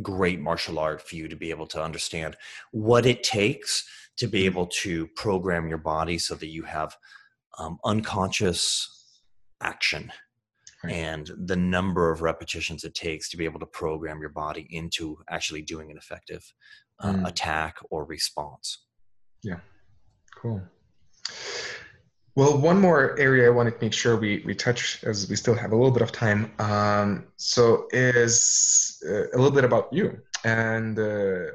Speaker 2: great martial art for you to be able to understand what it takes to be hmm. able to program your body so that you have um, unconscious action right. and the number of repetitions it takes to be able to program your body into actually doing an effective uh, mm. attack or response.
Speaker 1: Yeah, cool. Well, one more area I wanted to make sure we, we touch as we still have a little bit of time. Um, so is uh, a little bit about you and uh,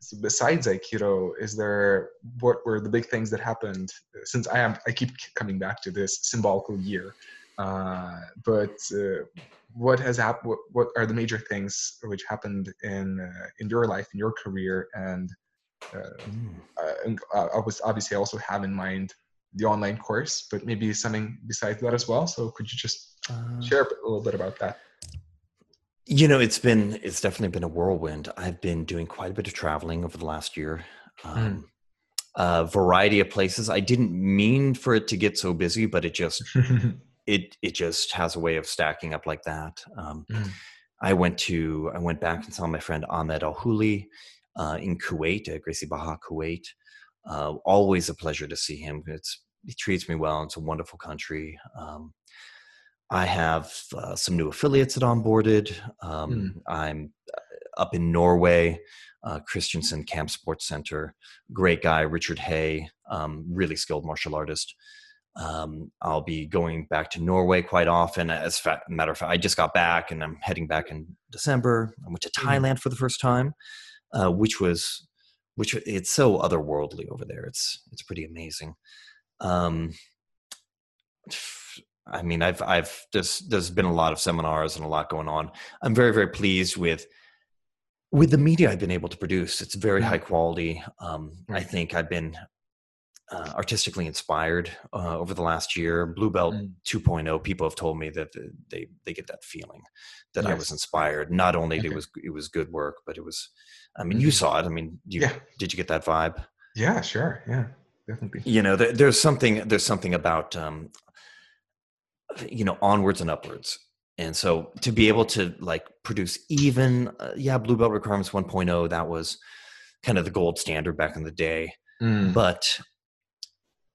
Speaker 1: so besides Aikido, is there what were the big things that happened since I am I keep coming back to this symbolical year uh, but uh, what has happened? What, what, are the major things which happened in uh, in your life, in your career, and mm. and I was obviously also have in mind the online course, but maybe something besides that as well. So could you just share a little bit about that?
Speaker 2: You know, it's been it's definitely been a whirlwind. I've been doing quite a bit of traveling over the last year. Hmm. Um, mm. A variety of places. I didn't mean for it to get so busy, but it just it it just has a way of stacking up like that. Um, mm. I went to I went back and saw my friend Ahmed Al Huli uh, in Kuwait at Gracie Barra Kuwait. Uh, always a pleasure to see him. It's he treats me well. It's a wonderful country. Um, I have uh, some new affiliates that onboarded. Um, mm. I'm uh, up in Norway, uh, Christensen Camp Sports Center. Great guy, Richard Hay, um, really skilled martial artist. Um, I'll be going back to Norway quite often. As a matter of fact, I just got back and I'm heading back in December. I went to mm-hmm. Thailand for the first time, uh, which was which it's so otherworldly over there. It's it's pretty amazing. Um, I mean, I've I've there's there's been a lot of seminars and a lot going on. I'm very very pleased with with the media I've been able to produce. It's very mm. high quality. Um, I think I've been uh, artistically inspired uh, over the last year. Blue Belt mm. 2.0. People have told me that they they get that feeling that yes. I was inspired. Not only okay. it was it was good work, but it was. I mean, you mm-hmm. saw it. I mean, you, yeah. Did you get that vibe?
Speaker 1: Yeah, sure. Yeah, definitely.
Speaker 2: You know, there, there's something there's something about um, you know onwards and upwards and so to be able to like produce even uh, yeah blue belt requirements 1.0 that was kind of the gold standard back in the day mm. but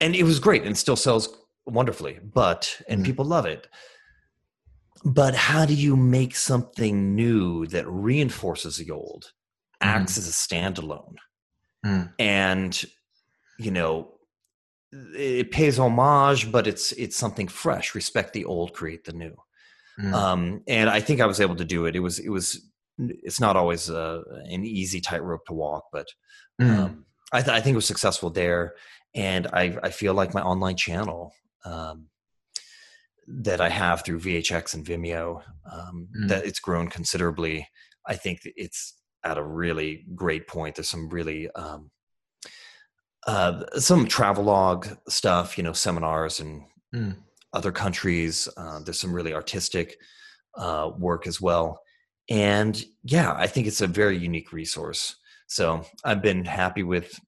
Speaker 2: and it was great and still sells wonderfully but and mm. people love it but how do you make something new that reinforces the old acts mm. as a standalone mm. and you know it pays homage, but it's it's something fresh. Respect the old, create the new. Mm. Um, and I think I was able to do it. It was it was it's not always uh, an easy tightrope to walk, but mm. um, I, th- I, think it was successful there. And I I feel like my online channel um, that I have through VHX and Vimeo um, mm. that it's grown considerably. I think it's at a really great point. There's some really um, uh, some travelogue stuff, you know, seminars and mm. other countries. Uh, there's some really artistic uh, work as well. And yeah, I think it's a very unique resource. So I've been happy with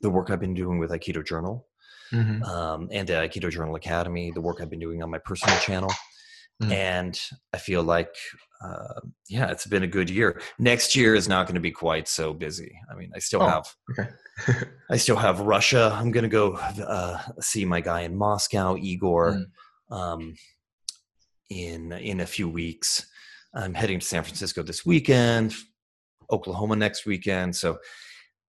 Speaker 2: the work I've been doing with Aikido Journal mm-hmm. um, and the Aikido Journal Academy, the work I've been doing on my personal channel. Mm. And I feel like, uh, yeah, it's been a good year. Next year is not going to be quite so busy. I mean, I still oh, have, okay. I still have Russia. I'm going to go uh, see my guy in Moscow, Igor, mm. um, in in a few weeks. I'm heading to San Francisco this weekend, Oklahoma next weekend. So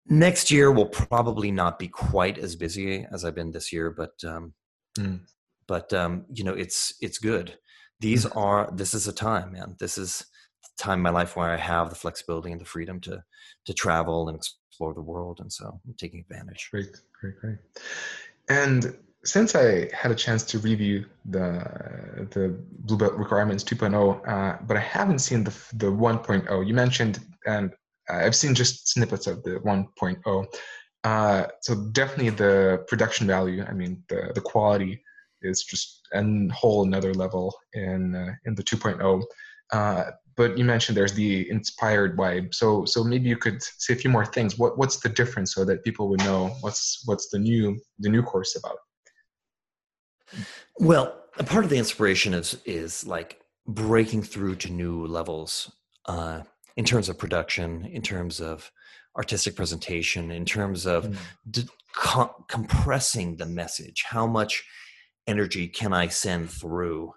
Speaker 2: next year will probably not be quite as busy as I've been this year, but um, mm. but um, you know, it's it's good these mm-hmm. are this is a time man this is the time in my life where i have the flexibility and the freedom to to travel and explore the world and so i'm taking advantage
Speaker 1: great great great and since i had a chance to review the the blue belt requirements 2.0 uh, but i haven't seen the the 1.0 you mentioned and i've seen just snippets of the 1.0 uh, so definitely the production value i mean the the quality is just a whole another level in uh, in the 2.0. Uh, but you mentioned there's the inspired vibe. So so maybe you could say a few more things. What what's the difference so that people would know what's what's the new the new course about?
Speaker 2: Well, a part of the inspiration is is like breaking through to new levels uh, in terms of production, in terms of artistic presentation, in terms of mm. d- com- compressing the message. How much energy can I send through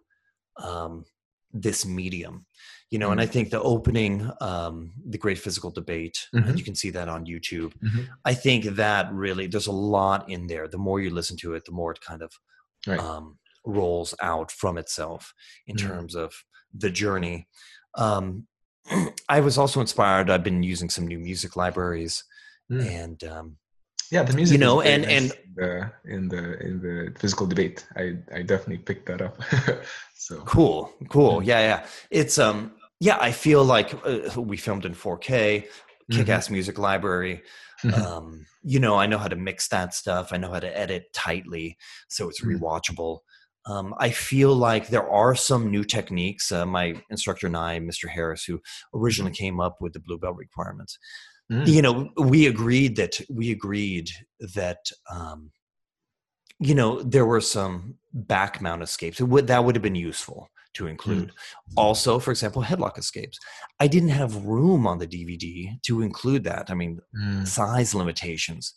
Speaker 2: um, this medium? You know, mm-hmm. and I mm-hmm. think the opening, um, the great physical debate, mm-hmm. you can see that on YouTube. Mm-hmm. I think that really, there's a lot in there. The more you listen to it, the more it kind of right. um, rolls out from itself in mm-hmm. terms of the journey. Um, I was also inspired. I've been using some new music libraries, mm. and um,
Speaker 1: yeah the music you know and and the, in the in the physical debate i i definitely picked that up so
Speaker 2: cool cool yeah yeah it's um yeah i feel like uh, we filmed in 4k kick-ass mm-hmm. music library mm-hmm. um you know i know how to mix that stuff i know how to edit tightly so it's mm-hmm. rewatchable um, I feel like there are some new techniques. Uh, my instructor and I, Mr. Harris, who originally came up with the blue belt requirements, Mm. You know, we agreed that we agreed that um, you know there were some back mount escapes would, that would have been useful to include. Mm. Also, for example, headlock escapes. I didn't have room on the DVD to include that. I mean, mm. size limitations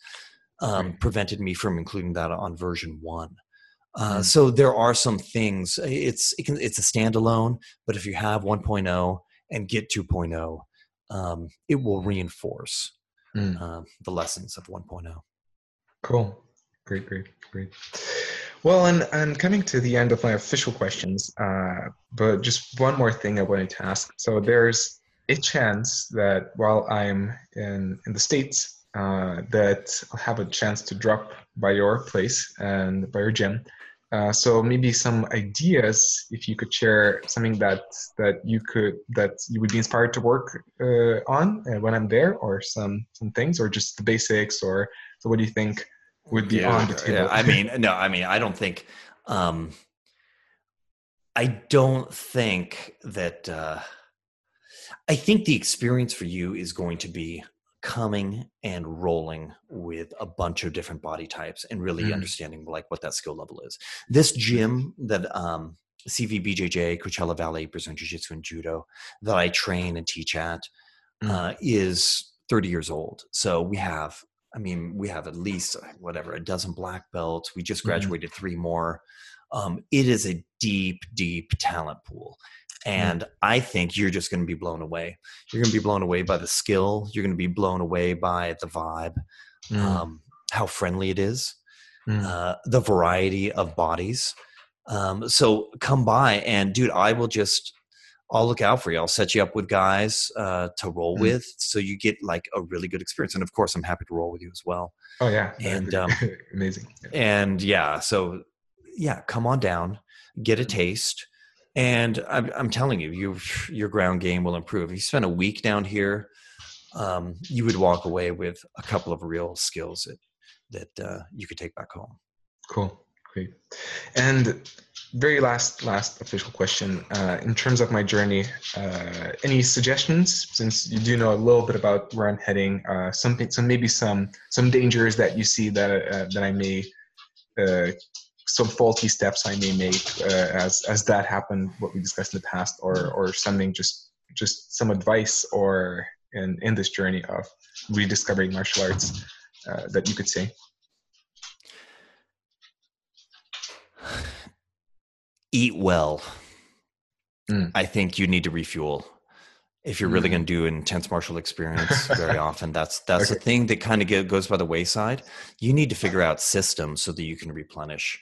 Speaker 2: um, right. prevented me from including that on version one. Uh, mm. So there are some things. It's it can, it's a standalone, but if you have 1.0 and get 2.0, um, it will reinforce mm. uh, the lessons of 1.0.
Speaker 1: Cool. Great, great, great. Well, and, and coming to the end of my official questions, uh, but just one more thing I wanted to ask. So there's a chance that while I'm in, in the States, uh, that I'll have a chance to drop by your place and by your gym Uh, so maybe some ideas, if you could share something that that you could that you would be inspired to work uh, on uh, when I'm there, or some some things, or just the basics, or so. What do you think would be yeah, on the table? Yeah,
Speaker 2: I mean, no, I mean, I don't think. Um, I don't think that. Uh, I think the experience for you is going to be coming and rolling with a bunch of different body types and really mm. understanding like what that skill level is. This gym that um, CVBJJ, Coachella Valley Brazilian Jiu Jitsu and Judo, that I train and teach at, mm. uh, is 30 years old. So we have, I mean, we have at least whatever a dozen black belts. We just mm-hmm. graduated mm. three more. Um, it is a deep, deep talent pool. Mm. And. I think you're just going to be blown away. You're going to be blown away by the skill. You're going to be blown away by the vibe, mm. um, how friendly it is, mm. uh, the variety of bodies. Um, so come by and, dude, I will just. I'll look out for you. I'll set you up with guys uh, to roll mm. with, so you get like a really good experience. And of course, I'm happy to roll with you as well.
Speaker 1: Oh yeah,
Speaker 2: and um,
Speaker 1: amazing.
Speaker 2: Yeah. And yeah, so yeah, come on down, get a taste and I'm, I'm telling you, you your ground game will improve. If you spend a week down here, um, you would walk away with a couple of real skills that that uh, you could take back home.
Speaker 1: Cool, great. And very last last official question uh, in terms of my journey uh, any suggestions since you do know a little bit about where i'm heading uh, something some maybe some some dangers that you see that uh, that i may uh, some faulty steps I may make uh, as as that happened, what we discussed in the past, or or something just just some advice or in in this journey of rediscovering martial arts uh, that you could say.
Speaker 2: Eat well. Mm. I think you need to refuel if you're really mm. going to do an intense martial experience very often that's that's okay. the thing that kind of goes by the wayside you need to figure out systems so that you can replenish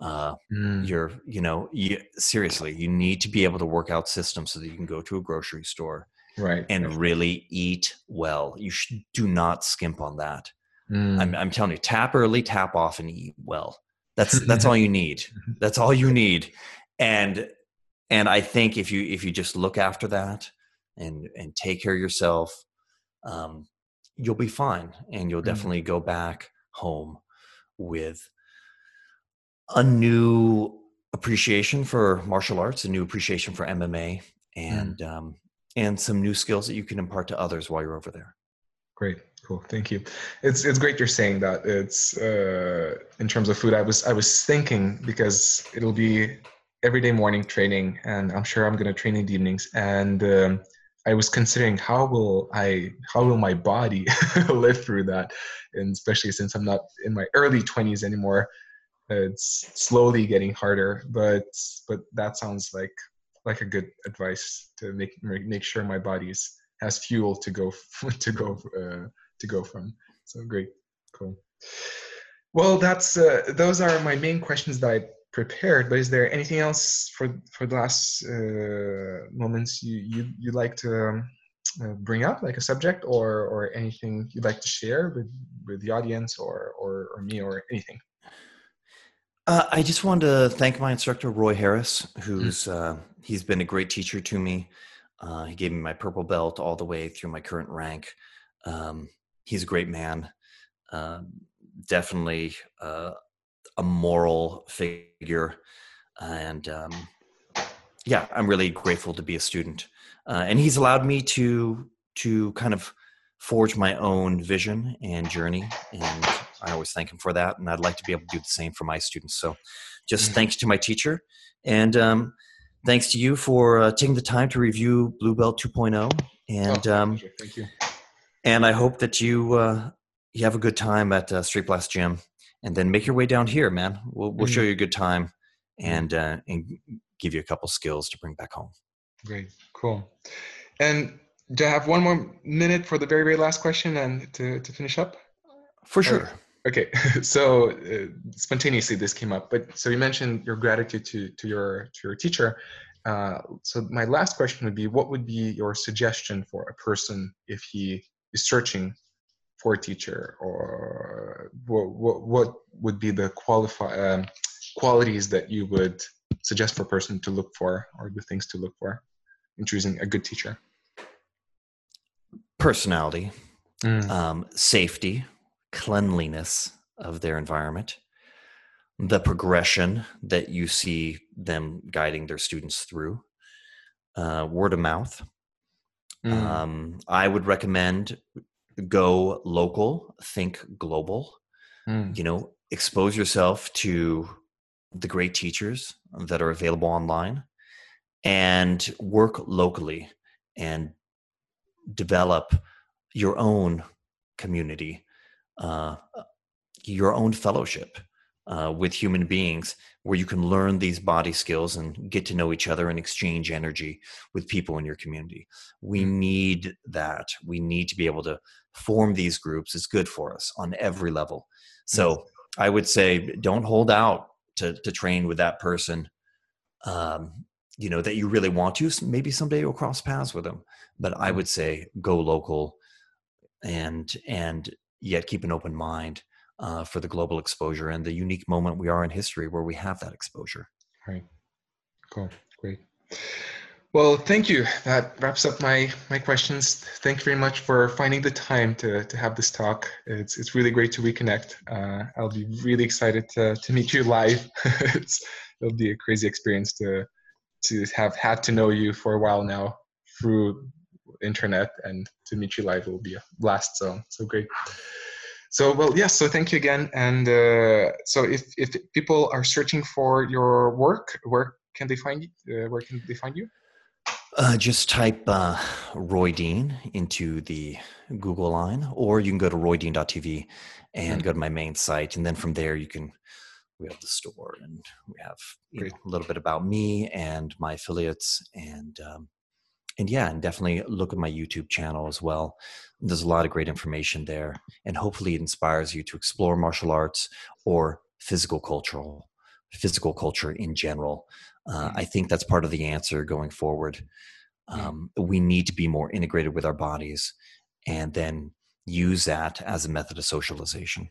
Speaker 2: uh, mm. you're you know you, seriously you need to be able to work out systems so that you can go to a grocery store
Speaker 1: right
Speaker 2: and really eat well you should do not skimp on that mm. I'm, I'm telling you tap early tap off and eat well that's that's all you need that's all you need and and i think if you if you just look after that and and take care of yourself um, you'll be fine and you'll mm. definitely go back home with a new appreciation for martial arts, a new appreciation for MMA, and mm. um, and some new skills that you can impart to others while you're over there.
Speaker 1: Great, cool, thank you. It's it's great you're saying that. It's uh, in terms of food. I was I was thinking because it'll be everyday morning training, and I'm sure I'm going to train in the evenings, and um, I was considering how will I how will my body live through that, and especially since I'm not in my early 20s anymore it's slowly getting harder but but that sounds like like a good advice to make make sure my body has fuel to go to go uh, to go from. So great. Cool. Well that's uh, those are my main questions that i prepared but is there anything else for for the last uh, moments you you you'd like to um, uh, bring up like a subject or or anything you'd like to share with with the audience or or, or me or anything
Speaker 2: uh, I just wanted to thank my instructor, Roy Harris, who's mm. uh, he's been a great teacher to me. Uh, he gave me my purple belt all the way through my current rank. Um, he's a great man, um, definitely uh, a moral figure, and um, yeah, I'm really grateful to be a student. Uh, and he's allowed me to to kind of forge my own vision and journey and I always thank him for that, and I'd like to be able to do the same for my students. So, just mm-hmm. thanks to my teacher, and um, thanks to you for uh, taking the time to review Blue Belt 2.0. And oh, um,
Speaker 1: thank you.
Speaker 2: And I hope that you uh, you have a good time at uh, Straight Blast Gym, and then make your way down here, man. We'll we'll mm-hmm. show you a good time, mm-hmm. and uh, and give you a couple skills to bring back home.
Speaker 1: Great, cool. And do I have one more minute for the very very last question and to to finish up?
Speaker 2: For sure.
Speaker 1: Okay, so uh, spontaneously this came up, but so you mentioned your gratitude to to your to your teacher. Uh, so my last question would be, what would be your suggestion for a person if he is searching for a teacher, or what what, what would be the qualify um, qualities that you would suggest for a person to look for or the things to look for in choosing a good teacher?
Speaker 2: Personality, mm. um, safety, cleanliness of their environment, the progression that you see them guiding their students through, uh, word of mouth. Mm. Um, I would recommend go local, think global. Mm. You know, expose yourself to the great teachers that are available online and work locally and develop your own community, uh, your own fellowship uh, with human beings where you can learn these body skills and get to know each other and exchange energy with people in your community. We mm. need that. We need to be able to form these groups. It's good for us on every level. So I would say don't hold out to, to train with that person. Um, you know that you really want to maybe someday you'll cross paths with them but i mm. would say go local and and yet keep an open mind uh, for the global exposure and the unique moment we are in history where we have that exposure.
Speaker 1: Right. Cool. Great. Well, thank you. That wraps up my my questions. Thank you very much for finding the time to to have this talk. It's it's really great to reconnect. Uh, I'll be really excited to to meet you live. it's it'll be a crazy experience to to have had to know you for a while now through internet and to meet you live will be a blast. So so great. So, well, yes, so thank you again. And uh, so if, if people are searching for your work, where can they find you? Uh, where can they find you?
Speaker 2: Uh, just type uh, Roy Dean into the Google line, or you can go to roydean.tv and mm-hmm. go to my main site. And then from there, you can, we have the store and we have know, a little bit about me and my affiliates. And um, and yeah, and definitely look at my YouTube channel as well. There's a lot of great information there, and hopefully it inspires you to explore martial arts or physical cultural physical culture in general. Uh, I think that's part of the answer going forward. Um, we need to be more integrated with our bodies, and then use that as a method of socialization.